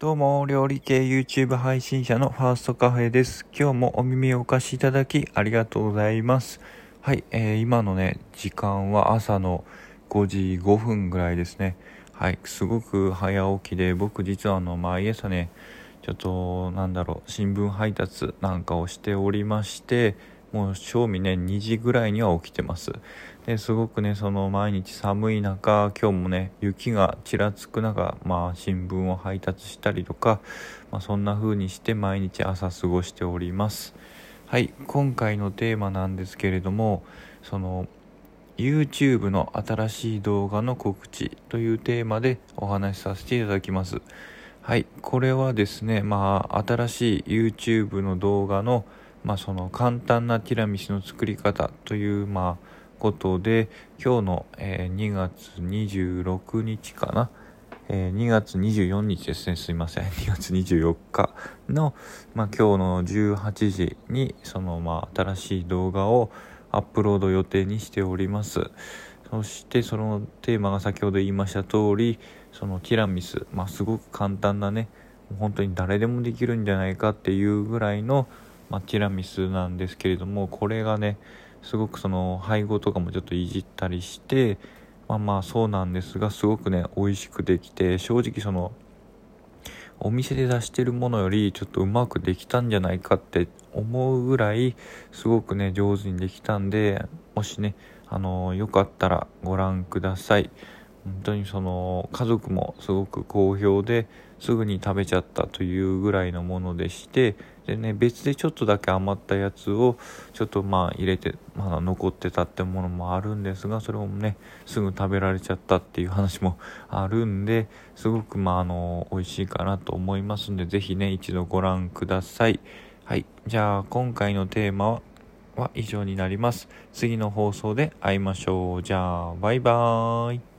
どうも、料理系 YouTube 配信者のファーストカフェです。今日もお耳をお貸しいただきありがとうございます。はい、えー、今のね、時間は朝の5時5分ぐらいですね。はい、すごく早起きで、僕実はあの、毎朝ね、ちょっと、なんだろう、新聞配達なんかをしておりまして、もう正味ね2時ぐらいには起きてます。ですごくねその毎日寒い中今日もね雪がちらつく中まあ新聞を配達したりとか、まあ、そんな風にして毎日朝過ごしております。はい今回のテーマなんですけれどもその YouTube の新しい動画の告知というテーマでお話しさせていただきます。はいこれはですねまあ新しい YouTube の動画のまあ、その簡単なティラミスの作り方という、まあ、ことで今日の、えー、2月26日かな、えー、2月24日ですね。すいません。2月24日の、まあ、今日の18時にその、まあ、新しい動画をアップロード予定にしております。そしてそのテーマが先ほど言いました通りそのティラミス、まあ、すごく簡単なね本当に誰でもできるんじゃないかっていうぐらいのまあ、ティラミスなんですけれどもこれがねすごくその配合とかもちょっといじったりしてまあまあそうなんですがすごくね美味しくできて正直そのお店で出してるものよりちょっとうまくできたんじゃないかって思うぐらいすごくね上手にできたんでもしねあのよかったらご覧ください。本当にその家族もすごく好評ですぐに食べちゃったというぐらいのものでしてでね別でちょっとだけ余ったやつをちょっとまあ入れてまだ残ってたってものもあるんですがそれもねすぐ食べられちゃったっていう話もあるんですごくまああの美味しいかなと思いますんで是非ね一度ご覧くださいはいじゃあ今回のテーマはは以上になります。次の放送で会いましょう。じゃあ、バイバーイ。